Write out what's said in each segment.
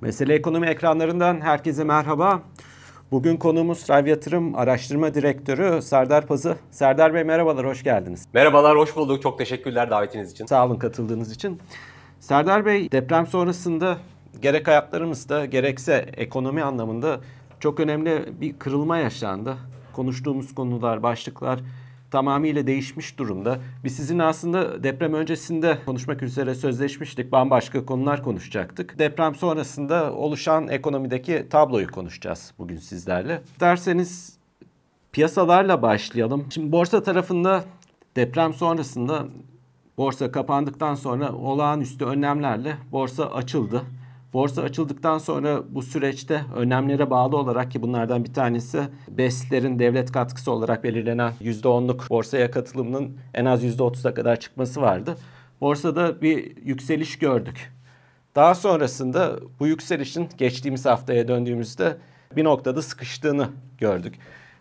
Mesele Ekonomi ekranlarından herkese merhaba. Bugün konuğumuz Rav Yatırım Araştırma Direktörü Serdar Pazı. Serdar Bey merhabalar, hoş geldiniz. Merhabalar, hoş bulduk. Çok teşekkürler davetiniz için. Sağ olun katıldığınız için. Serdar Bey, deprem sonrasında gerek hayatlarımızda gerekse ekonomi anlamında çok önemli bir kırılma yaşandı. Konuştuğumuz konular, başlıklar tamamıyla değişmiş durumda. Biz sizin aslında deprem öncesinde konuşmak üzere sözleşmiştik. Bambaşka konular konuşacaktık. Deprem sonrasında oluşan ekonomideki tabloyu konuşacağız bugün sizlerle. Derseniz piyasalarla başlayalım. Şimdi borsa tarafında deprem sonrasında borsa kapandıktan sonra olağanüstü önlemlerle borsa açıldı. Borsa açıldıktan sonra bu süreçte önlemlere bağlı olarak ki bunlardan bir tanesi BES'lerin devlet katkısı olarak belirlenen %10'luk borsaya katılımının en az %30'a kadar çıkması vardı. Borsada bir yükseliş gördük. Daha sonrasında bu yükselişin geçtiğimiz haftaya döndüğümüzde bir noktada sıkıştığını gördük.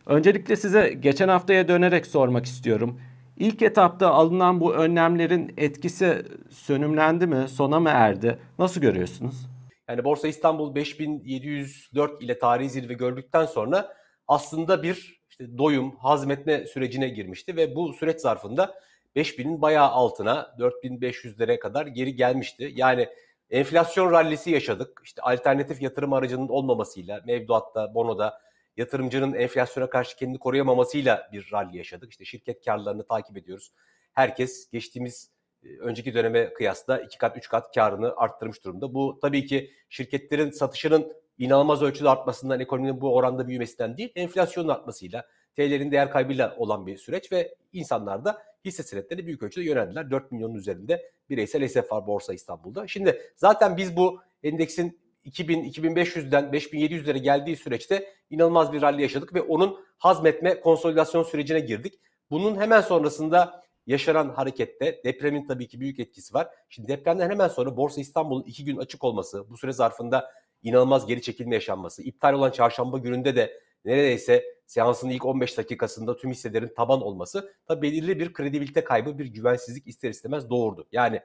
Öncelikle size geçen haftaya dönerek sormak istiyorum. İlk etapta alınan bu önlemlerin etkisi sönümlendi mi, sona mı erdi? Nasıl görüyorsunuz? Yani Borsa İstanbul 5704 ile tarihi zirve gördükten sonra aslında bir işte doyum, hazmetme sürecine girmişti ve bu süreç zarfında 5000'in bayağı altına 4500'lere kadar geri gelmişti. Yani enflasyon rallisi yaşadık. İşte alternatif yatırım aracının olmamasıyla, mevduatta, bonoda yatırımcının enflasyona karşı kendini koruyamamasıyla bir rally yaşadık. İşte şirket karlarını takip ediyoruz. Herkes geçtiğimiz önceki döneme kıyasla iki kat, üç kat karını arttırmış durumda. Bu tabii ki şirketlerin satışının inanılmaz ölçüde artmasından, ekonominin bu oranda büyümesinden değil, enflasyonun artmasıyla, TL'nin değer kaybıyla olan bir süreç ve insanlar da hisse senetlerine büyük ölçüde yöneldiler. 4 milyonun üzerinde bireysel SF var Borsa İstanbul'da. Şimdi zaten biz bu endeksin 2000-2500'den 5700'lere geldiği süreçte inanılmaz bir rally yaşadık ve onun hazmetme, konsolidasyon sürecine girdik. Bunun hemen sonrasında yaşanan harekette depremin tabii ki büyük etkisi var. Şimdi depremden hemen sonra Borsa İstanbul'un iki gün açık olması, bu süre zarfında inanılmaz geri çekilme yaşanması, iptal olan çarşamba gününde de neredeyse seansın ilk 15 dakikasında tüm hisselerin taban olması tabii belirli bir kredibilite kaybı, bir güvensizlik ister istemez doğurdu. Yani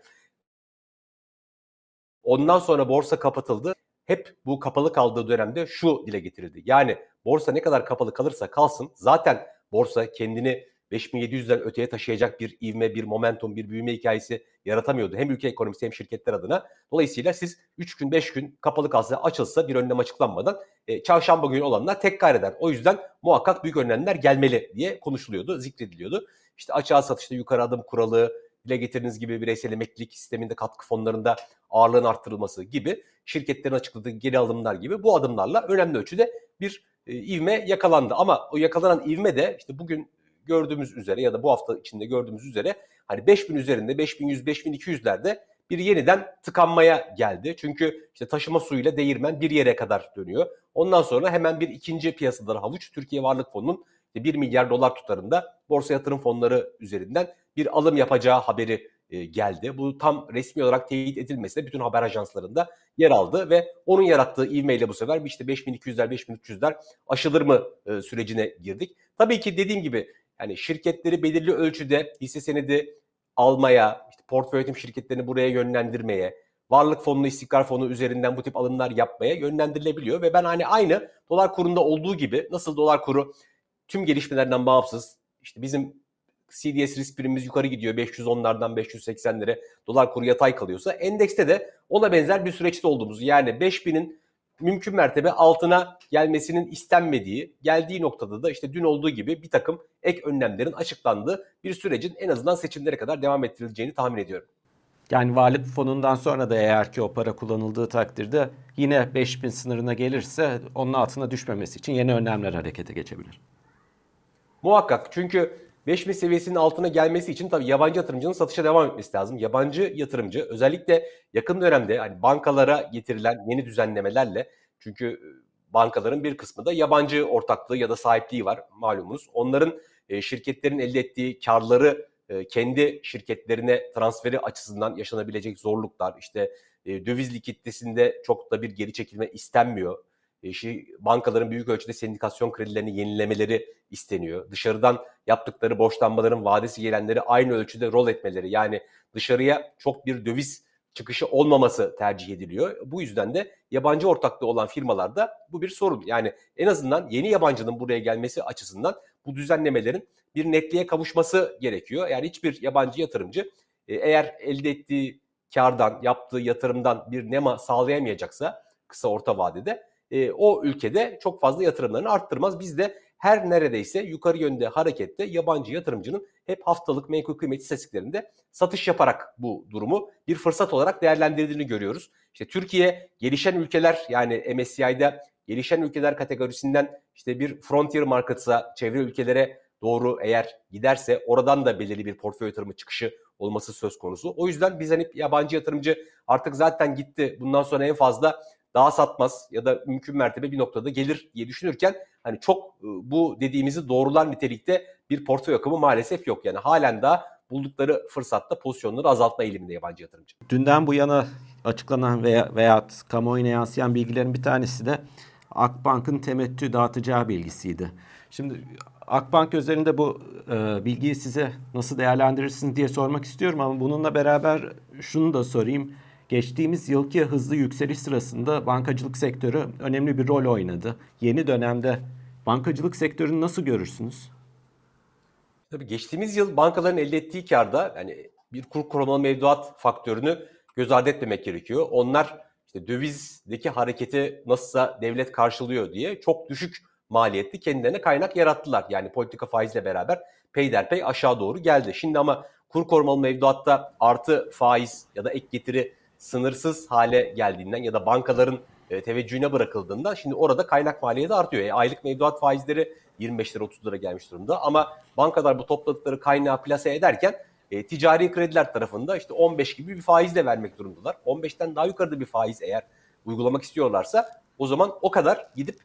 ondan sonra borsa kapatıldı. Hep bu kapalı kaldığı dönemde şu dile getirildi. Yani borsa ne kadar kapalı kalırsa kalsın zaten borsa kendini 5700'den öteye taşıyacak bir ivme, bir momentum, bir büyüme hikayesi yaratamıyordu. Hem ülke ekonomisi hem şirketler adına. Dolayısıyla siz 3 gün 5 gün kapalı kalsa açılsa bir önlem açıklanmadan e, çarşamba günü olanlar tekrar eder. O yüzden muhakkak büyük önlemler gelmeli diye konuşuluyordu, zikrediliyordu. İşte açığa satışta yukarı adım kuralı, dile getirdiğiniz gibi bireysel emeklilik sisteminde katkı fonlarında ağırlığın arttırılması gibi şirketlerin açıkladığı geri alımlar gibi bu adımlarla önemli ölçüde bir e, ivme yakalandı. Ama o yakalanan ivme de işte bugün gördüğümüz üzere ya da bu hafta içinde gördüğümüz üzere hani 5000 üzerinde 5100 5200'lerde bir yeniden tıkanmaya geldi. Çünkü işte taşıma suyuyla değirmen bir yere kadar dönüyor. Ondan sonra hemen bir ikinci piyasaları havuç Türkiye Varlık Fonu'nun 1 milyar dolar tutarında borsa yatırım fonları üzerinden bir alım yapacağı haberi e, geldi. Bu tam resmi olarak teyit edilmese de bütün haber ajanslarında yer aldı ve onun yarattığı ivmeyle bu sefer işte 5200'ler 5300'ler aşılır mı e, sürecine girdik. Tabii ki dediğim gibi yani şirketleri belirli ölçüde hisse senedi almaya, işte portföy yönetim şirketlerini buraya yönlendirmeye, varlık fonunu, istikrar fonu üzerinden bu tip alımlar yapmaya yönlendirilebiliyor. Ve ben hani aynı dolar kurunda olduğu gibi nasıl dolar kuru tüm gelişmelerden bağımsız işte bizim CDS risk primimiz yukarı gidiyor 510'lardan 580'lere dolar kuru yatay kalıyorsa endekste de ona benzer bir süreçte olduğumuz yani 5000'in mümkün mertebe altına gelmesinin istenmediği, geldiği noktada da işte dün olduğu gibi bir takım ek önlemlerin açıklandığı bir sürecin en azından seçimlere kadar devam ettirileceğini tahmin ediyorum. Yani varlık fonundan sonra da eğer ki o para kullanıldığı takdirde yine 5000 sınırına gelirse onun altına düşmemesi için yeni önlemler harekete geçebilir. Muhakkak çünkü 5000 seviyesinin altına gelmesi için tabii yabancı yatırımcının satışa devam etmesi lazım. Yabancı yatırımcı özellikle yakın dönemde hani bankalara getirilen yeni düzenlemelerle çünkü e, bankaların bir kısmı da yabancı ortaklığı ya da sahipliği var malumunuz. Onların e, şirketlerin elde ettiği karları e, kendi şirketlerine transferi açısından yaşanabilecek zorluklar, işte döviz likiditesinde çok da bir geri çekilme istenmiyor şey, bankaların büyük ölçüde sendikasyon kredilerini yenilemeleri isteniyor. Dışarıdan yaptıkları borçlanmaların vadesi gelenleri aynı ölçüde rol etmeleri. Yani dışarıya çok bir döviz çıkışı olmaması tercih ediliyor. Bu yüzden de yabancı ortaklığı olan firmalarda bu bir sorun. Yani en azından yeni yabancının buraya gelmesi açısından bu düzenlemelerin bir netliğe kavuşması gerekiyor. Yani hiçbir yabancı yatırımcı e, eğer elde ettiği kardan, yaptığı yatırımdan bir nema sağlayamayacaksa kısa orta vadede e, o ülkede çok fazla yatırımlarını arttırmaz. Biz de her neredeyse yukarı yönde harekette yabancı yatırımcının hep haftalık menkul kıymet istatistiklerinde satış yaparak bu durumu bir fırsat olarak değerlendirdiğini görüyoruz. İşte Türkiye gelişen ülkeler yani MSCI'de gelişen ülkeler kategorisinden işte bir frontier market'a, çevre ülkelere doğru eğer giderse oradan da belirli bir portföy yatırımı çıkışı olması söz konusu. O yüzden biz hani yabancı yatırımcı artık zaten gitti. Bundan sonra en fazla daha satmaz ya da mümkün mertebe bir noktada gelir diye düşünürken hani çok e, bu dediğimizi doğrular nitelikte bir portföy akımı maalesef yok. Yani halen daha buldukları fırsatta pozisyonları azaltma eğiliminde yabancı yatırımcı. Dünden bu yana açıklanan veya veya kamuoyuna yansıyan bilgilerin bir tanesi de Akbank'ın temettü dağıtacağı bilgisiydi. Şimdi Akbank üzerinde bu e, bilgiyi size nasıl değerlendirirsiniz diye sormak istiyorum ama bununla beraber şunu da sorayım. Geçtiğimiz yılki hızlı yükseliş sırasında bankacılık sektörü önemli bir rol oynadı. Yeni dönemde bankacılık sektörünü nasıl görürsünüz? Tabii geçtiğimiz yıl bankaların elde ettiği karda yani bir kur korumalı mevduat faktörünü göz ardı etmemek gerekiyor. Onlar işte dövizdeki hareketi nasılsa devlet karşılıyor diye çok düşük maliyetli kendilerine kaynak yarattılar. Yani politika faizle beraber peyderpey aşağı doğru geldi. Şimdi ama kur korumalı mevduatta artı faiz ya da ek getiri sınırsız hale geldiğinden ya da bankaların e, teveccühüne bırakıldığında şimdi orada kaynak maliyeti artıyor. E, aylık mevduat faizleri 25 lira 30 lira gelmiş durumda ama bankalar bu topladıkları kaynağı plase ederken e, ticari krediler tarafında işte 15 gibi bir faizle vermek durumundalar. 15'ten daha yukarıda bir faiz eğer uygulamak istiyorlarsa o zaman o kadar gidip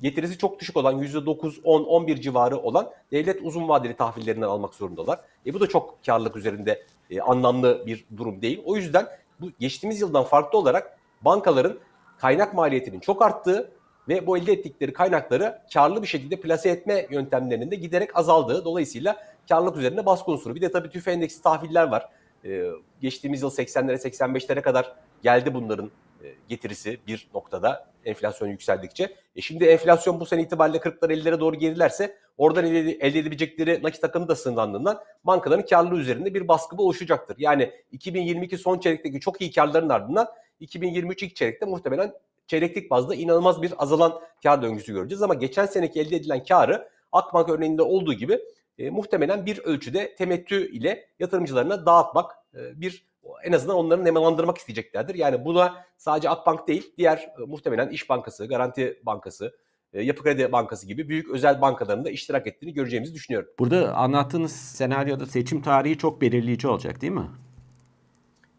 getirisi çok düşük olan %9, 10, 11 civarı olan devlet uzun vadeli tahvillerinden almak zorundalar. E bu da çok karlılık üzerinde e, anlamlı bir durum değil. O yüzden bu geçtiğimiz yıldan farklı olarak bankaların kaynak maliyetinin çok arttığı ve bu elde ettikleri kaynakları karlı bir şekilde plase etme yöntemlerinin de giderek azaldığı dolayısıyla karlılık üzerine baskı unsuru. Bir de tabii tüfe endeksi tahviller var. Ee, geçtiğimiz yıl 80'lere 85'lere kadar geldi bunların e, getirisi bir noktada enflasyon yükseldikçe. E şimdi enflasyon bu sene itibariyle 40'lara 50'lere doğru gerilerse oradan elde, edebilecekleri nakit akımı da sınırlandığından bankaların karlılığı üzerinde bir baskı oluşacaktır. Yani 2022 son çeyrekteki çok iyi karların ardından 2023 ilk çeyrekte muhtemelen çeyreklik bazda inanılmaz bir azalan kar döngüsü göreceğiz. Ama geçen seneki elde edilen karı Akbank örneğinde olduğu gibi e, muhtemelen bir ölçüde temettü ile yatırımcılarına dağıtmak e, bir en azından onları nemalandırmak isteyeceklerdir. Yani buna sadece Akbank değil, diğer e, muhtemelen İş Bankası, Garanti Bankası, Yapı Kredi Bankası gibi büyük özel bankaların da iştirak ettiğini göreceğimizi düşünüyorum. Burada anlattığınız senaryoda seçim tarihi çok belirleyici olacak değil mi?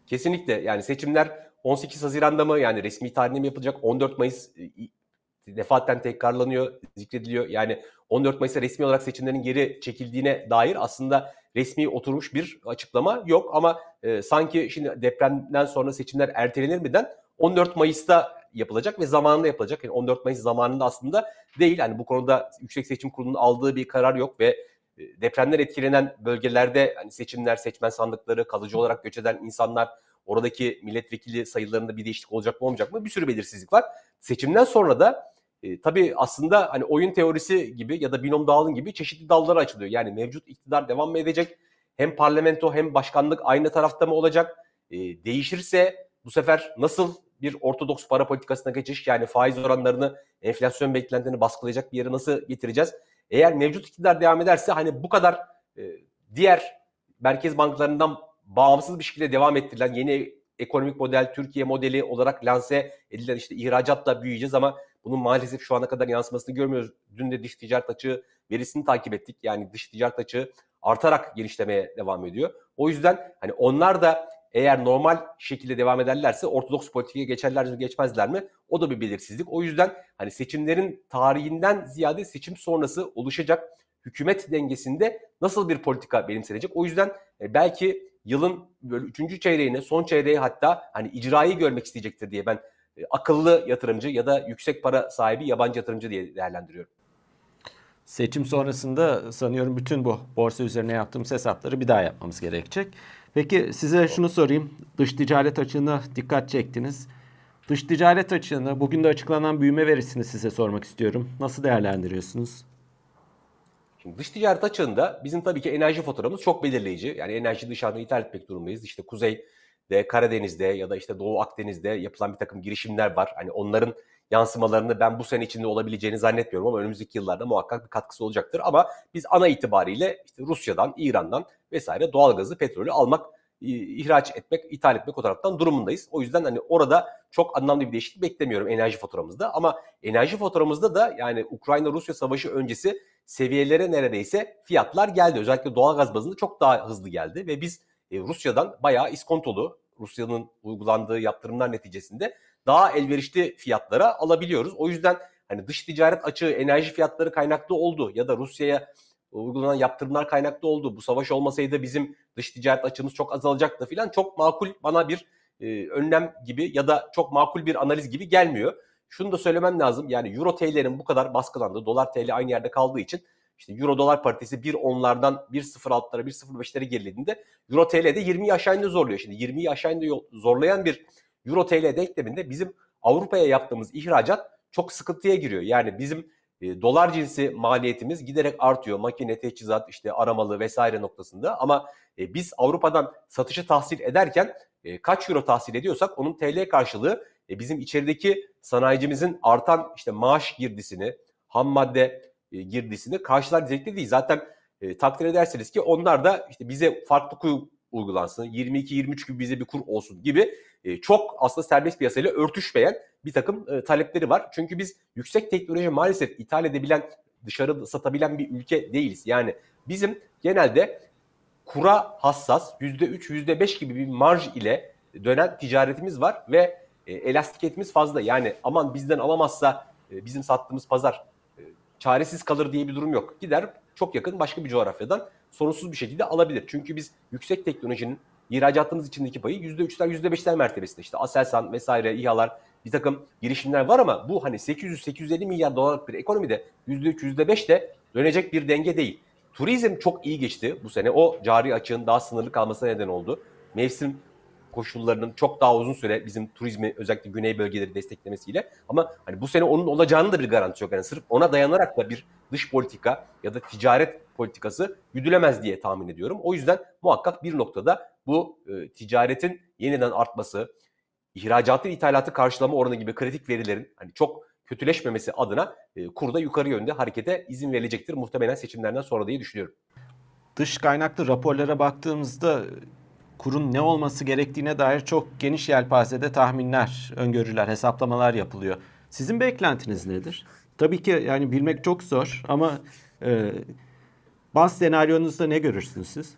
Kesinlikle yani seçimler 18 Haziran'da mı yani resmi tarihinde mi yapılacak? 14 Mayıs e, defaten tekrarlanıyor, zikrediliyor. Yani 14 Mayıs'ta resmi olarak seçimlerin geri çekildiğine dair aslında resmi oturmuş bir açıklama yok ama e, sanki şimdi depremden sonra seçimler ertelenir miden 14 Mayıs'ta yapılacak ve zamanında yapılacak. Yani 14 Mayıs zamanında aslında değil. Yani bu konuda Yüksek Seçim Kurulu'nun aldığı bir karar yok ve e, depremler etkilenen bölgelerde hani seçimler, seçmen sandıkları, kalıcı olarak göç eden insanlar, oradaki milletvekili sayılarında bir değişiklik olacak mı olmayacak mı bir sürü belirsizlik var. Seçimden sonra da e, tabii aslında hani oyun teorisi gibi ya da binom dağılım gibi çeşitli dallara açılıyor. Yani mevcut iktidar devam mı edecek? Hem parlamento hem başkanlık aynı tarafta mı olacak? E, değişirse bu sefer nasıl bir ortodoks para politikasına geçiş yani faiz oranlarını enflasyon beklentilerini baskılayacak bir yere nasıl getireceğiz? Eğer mevcut iktidar devam ederse hani bu kadar e, diğer merkez bankalarından bağımsız bir şekilde devam ettirilen yeni ekonomik model Türkiye modeli olarak lanse edilen işte ihracatla büyüyeceğiz ama bunun maalesef şu ana kadar yansımasını görmüyoruz. Dün de dış ticaret açığı verisini takip ettik. Yani dış ticaret açığı artarak genişlemeye devam ediyor. O yüzden hani onlar da eğer normal şekilde devam ederlerse ortodoks politikaya geçerler mi geçmezler mi? O da bir belirsizlik. O yüzden hani seçimlerin tarihinden ziyade seçim sonrası oluşacak hükümet dengesinde nasıl bir politika benimsenecek? O yüzden e, belki yılın böyle üçüncü çeyreğine, son çeyreğe hatta hani icrayı görmek isteyecektir diye ben e, akıllı yatırımcı ya da yüksek para sahibi yabancı yatırımcı diye değerlendiriyorum. Seçim sonrasında sanıyorum bütün bu borsa üzerine yaptığımız hesapları bir daha yapmamız gerekecek. Peki size şunu sorayım. Dış ticaret açığına dikkat çektiniz. Dış ticaret açığını, bugün de açıklanan büyüme verisini size sormak istiyorum. Nasıl değerlendiriyorsunuz? Şimdi dış ticaret açığında bizim tabii ki enerji faturamız çok belirleyici. Yani enerji dışarıdan ithal etmek durumundayız. İşte Kuzey'de, Karadeniz'de ya da işte Doğu Akdeniz'de yapılan bir takım girişimler var. Hani onların yansımalarını ben bu sene içinde olabileceğini zannetmiyorum ama önümüzdeki yıllarda muhakkak bir katkısı olacaktır. Ama biz ana itibariyle işte Rusya'dan, İran'dan vesaire doğalgazı, petrolü almak, ihraç etmek, ithal etmek o taraftan durumundayız. O yüzden hani orada çok anlamlı bir değişiklik beklemiyorum enerji faturamızda. Ama enerji faturamızda da yani Ukrayna-Rusya savaşı öncesi seviyelere neredeyse fiyatlar geldi. Özellikle doğalgaz bazında çok daha hızlı geldi ve biz e, Rusya'dan bayağı iskontolu, Rusya'nın uygulandığı yaptırımlar neticesinde daha elverişli fiyatlara alabiliyoruz. O yüzden hani dış ticaret açığı enerji fiyatları kaynaklı oldu ya da Rusya'ya uygulanan yaptırımlar kaynaklı oldu. Bu savaş olmasaydı bizim dış ticaret açığımız çok azalacaktı falan. Çok makul bana bir e, önlem gibi ya da çok makul bir analiz gibi gelmiyor. Şunu da söylemem lazım. Yani Euro TL'nin bu kadar baskılandığı, dolar TL aynı yerde kaldığı için işte Euro dolar paritesi 1.10'lardan 1.06'lara 1.05'lere gerilediğinde Euro TL'de 20'yi aşağı indi zorluyor. Şimdi 20'yi aşağı indi zorlayan bir Euro TL denkleminde bizim Avrupa'ya yaptığımız ihracat çok sıkıntıya giriyor. Yani bizim e, dolar cinsi maliyetimiz giderek artıyor. Makine, teçhizat, işte aramalı vesaire noktasında. Ama e, biz Avrupa'dan satışı tahsil ederken e, kaç euro tahsil ediyorsak onun TL karşılığı e, bizim içerideki sanayicimizin artan işte maaş girdisini, ham madde e, girdisini karşılar nitelikte değil. Zaten e, takdir edersiniz ki onlar da işte bize farklı kur uygulansın, 22-23 gibi bize bir kur olsun gibi e, çok aslında serbest piyasayla örtüşmeyen bir takım e, talepleri var. Çünkü biz yüksek teknoloji maalesef ithal edebilen, dışarı satabilen bir ülke değiliz. Yani bizim genelde kura hassas %3, %5 gibi bir marj ile dönen ticaretimiz var ve e, elastikiyetimiz fazla. Yani aman bizden alamazsa e, bizim sattığımız pazar e, çaresiz kalır diye bir durum yok. Gider çok yakın başka bir coğrafyadan sorunsuz bir şekilde alabilir. Çünkü biz yüksek teknolojinin ihracatımız içindeki payı %3'ler %5'ler mertebesinde işte Aselsan vesaire İHA'lar bir takım girişimler var ama bu hani 800-850 milyar dolarlık bir ekonomide %3 %5 de dönecek bir denge değil. Turizm çok iyi geçti bu sene. O cari açığın daha sınırlı kalmasına neden oldu. Mevsim koşullarının çok daha uzun süre bizim turizmi özellikle güney bölgeleri desteklemesiyle ama hani bu sene onun olacağının da bir garantisi yok. Yani sırf ona dayanarak da bir dış politika ya da ticaret politikası güdülemez diye tahmin ediyorum. O yüzden muhakkak bir noktada bu e, ticaretin yeniden artması, ihracatı ithalatı karşılama oranı gibi kritik verilerin hani çok kötüleşmemesi adına e, kurda yukarı yönde harekete izin verilecektir muhtemelen seçimlerden sonra diye düşünüyorum. Dış kaynaklı raporlara baktığımızda kurun ne olması gerektiğine dair çok geniş yelpazede tahminler, öngörüler, hesaplamalar yapılıyor. Sizin beklentiniz nedir? Tabii ki yani bilmek çok zor ama e, bazı senaryonuzda ne görürsünüz siz?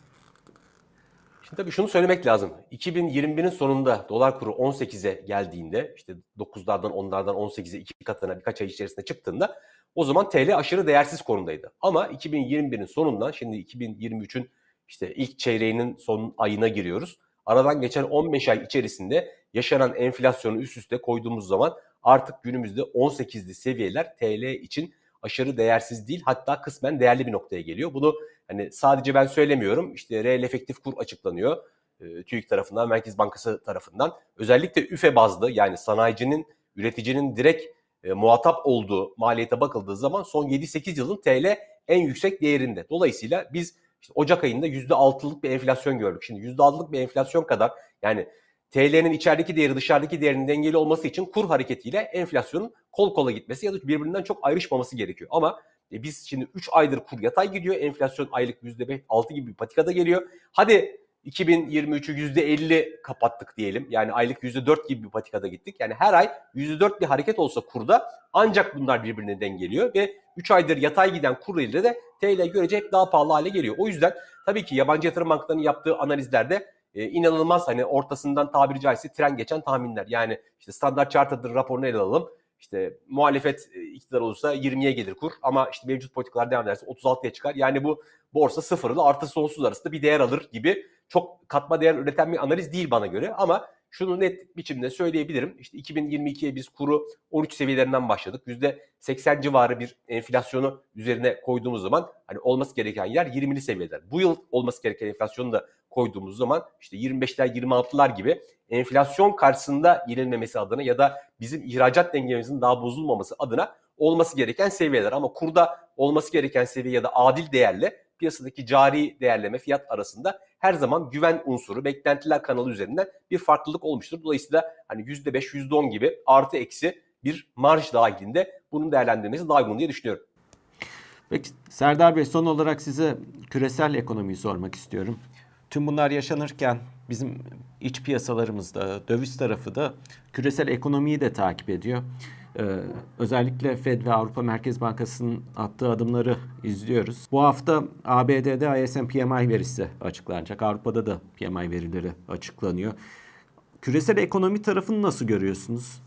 Şimdi tabii şunu söylemek lazım. 2021'in sonunda dolar kuru 18'e geldiğinde işte 9'lardan 10'lardan 18'e iki katına birkaç ay içerisinde çıktığında o zaman TL aşırı değersiz konumdaydı. Ama 2021'in sonundan şimdi 2023'ün işte ilk çeyreğinin son ayına giriyoruz. Aradan geçen 15 ay içerisinde yaşanan enflasyonu üst üste koyduğumuz zaman artık günümüzde 18'li seviyeler TL için aşırı değersiz değil hatta kısmen değerli bir noktaya geliyor. Bunu hani sadece ben söylemiyorum işte reel efektif kur açıklanıyor. E, TÜİK tarafından, Merkez Bankası tarafından. Özellikle üfe bazlı yani sanayicinin, üreticinin direkt e, muhatap olduğu maliyete bakıldığı zaman son 7-8 yılın TL en yüksek değerinde. Dolayısıyla biz işte Ocak ayında %6'lık bir enflasyon gördük. Şimdi %6'lık bir enflasyon kadar yani TL'nin içerideki değeri dışarıdaki değerinin dengeli olması için kur hareketiyle enflasyonun kol kola gitmesi ya da birbirinden çok ayrışmaması gerekiyor. Ama e, biz şimdi 3 aydır kur yatay gidiyor. Enflasyon aylık %6 gibi bir patikada geliyor. Hadi 2023'ü %50 kapattık diyelim. Yani aylık %4 gibi bir patikada gittik. Yani her ay %4 bir hareket olsa kurda ancak bunlar birbirine dengeliyor ve 3 aydır yatay giden kur ile de TL görece hep daha pahalı hale geliyor. O yüzden tabii ki yabancı yatırım bankalarının yaptığı analizlerde e, inanılmaz hani ortasından tabiri caizse tren geçen tahminler. Yani işte Standart Chartered'ın raporunu ele alalım. İşte muhalefet e, iktidar olursa 20'ye gelir kur ama işte mevcut politikalar devam ederse 36'ya çıkar. Yani bu borsa sıfırlı artı sonsuz arasında bir değer alır gibi çok katma değer üreten bir analiz değil bana göre ama şunu net biçimde söyleyebilirim. İşte 2022'ye biz kuru 13 seviyelerinden başladık. %80 civarı bir enflasyonu üzerine koyduğumuz zaman hani olması gereken yer 20'li seviyeler. Bu yıl olması gereken enflasyonu da koyduğumuz zaman işte 25'ler 26'lar gibi enflasyon karşısında yenilmemesi adına ya da bizim ihracat dengemizin daha bozulmaması adına olması gereken seviyeler. Ama kurda olması gereken seviye ya da adil değerle piyasadaki cari değerleme fiyat arasında her zaman güven unsuru, beklentiler kanalı üzerinden bir farklılık olmuştur. Dolayısıyla hani %5, %10 gibi artı eksi bir marj dahilinde bunun değerlendirmesi daha uygun diye düşünüyorum. Peki Serdar Bey son olarak size küresel ekonomiyi sormak istiyorum. Tüm bunlar yaşanırken bizim iç piyasalarımızda, döviz tarafı da küresel ekonomiyi de takip ediyor. Ee, özellikle Fed ve Avrupa Merkez Bankası'nın attığı adımları izliyoruz. Bu hafta ABD'de ISM PMI verisi açıklanacak. Avrupa'da da PMI verileri açıklanıyor. Küresel ekonomi tarafını nasıl görüyorsunuz?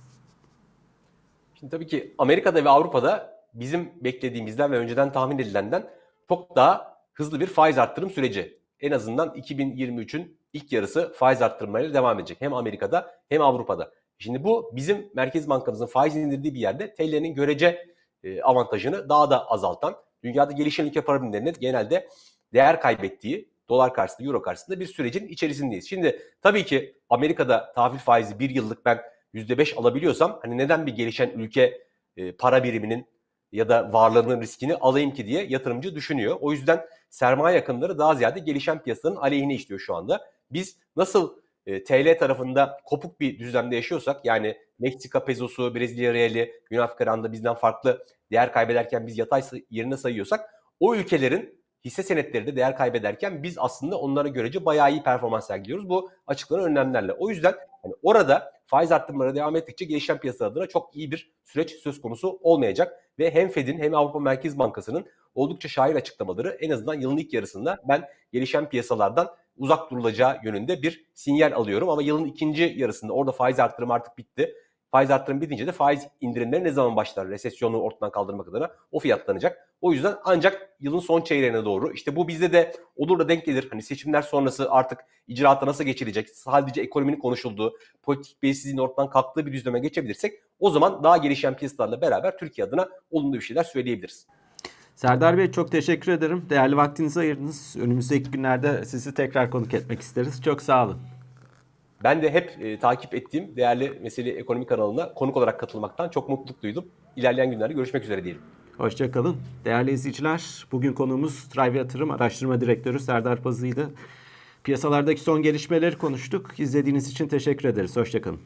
Şimdi tabii ki Amerika'da ve Avrupa'da bizim beklediğimizden ve önceden tahmin edilenden çok daha hızlı bir faiz arttırım süreci. En azından 2023'ün ilk yarısı faiz arttırımlarıyla devam edecek. Hem Amerika'da hem Avrupa'da. Şimdi bu bizim Merkez Bankamızın faiz indirdiği bir yerde TL'nin görece e, avantajını daha da azaltan, dünyada gelişen ülke para birimlerinin genelde değer kaybettiği dolar karşısında, euro karşısında bir sürecin içerisindeyiz. Şimdi tabii ki Amerika'da tahvil faizi bir yıllık ben %5 alabiliyorsam hani neden bir gelişen ülke e, para biriminin ya da varlığının riskini alayım ki diye yatırımcı düşünüyor. O yüzden sermaye yakınları daha ziyade gelişen piyasanın aleyhine işliyor şu anda. Biz nasıl e, TL tarafında kopuk bir düzlemde yaşıyorsak yani Meksika pezosu, Brezilya reali, Güney Afrika randa bizden farklı değer kaybederken biz yatay yerine sayıyorsak o ülkelerin hisse senetleri de değer kaybederken biz aslında onlara görece bayağı iyi performans sergiliyoruz. Bu açıklanan önlemlerle. O yüzden hani orada faiz arttırmaları devam ettikçe gelişen piyasa adına çok iyi bir süreç söz konusu olmayacak. Ve hem Fed'in hem Avrupa Merkez Bankası'nın oldukça şair açıklamaları en azından yılın ilk yarısında ben gelişen piyasalardan uzak durulacağı yönünde bir sinyal alıyorum. Ama yılın ikinci yarısında orada faiz arttırımı artık bitti. Faiz arttırımı bitince de faiz indirimleri ne zaman başlar? Resesyonu ortadan kaldırmak adına o fiyatlanacak. O yüzden ancak yılın son çeyreğine doğru işte bu bizde de olur da denk gelir. Hani seçimler sonrası artık icraata nasıl geçilecek? Sadece ekonominin konuşulduğu, politik belirsizliğin ortadan kalktığı bir düzleme geçebilirsek o zaman daha gelişen piyasalarla beraber Türkiye adına olumlu bir şeyler söyleyebiliriz. Serdar Bey çok teşekkür ederim. Değerli vaktinizi ayırdınız. Önümüzdeki günlerde sizi tekrar konuk etmek isteriz. Çok sağ olun. Ben de hep e, takip ettiğim değerli Mesele Ekonomi kanalına konuk olarak katılmaktan çok mutluluk duydum. İlerleyen günlerde görüşmek üzere diyelim. Hoşçakalın. Değerli izleyiciler, bugün konuğumuz Trive Yatırım Araştırma Direktörü Serdar Pazı'ydı. Piyasalardaki son gelişmeleri konuştuk. İzlediğiniz için teşekkür ederiz. Hoşçakalın.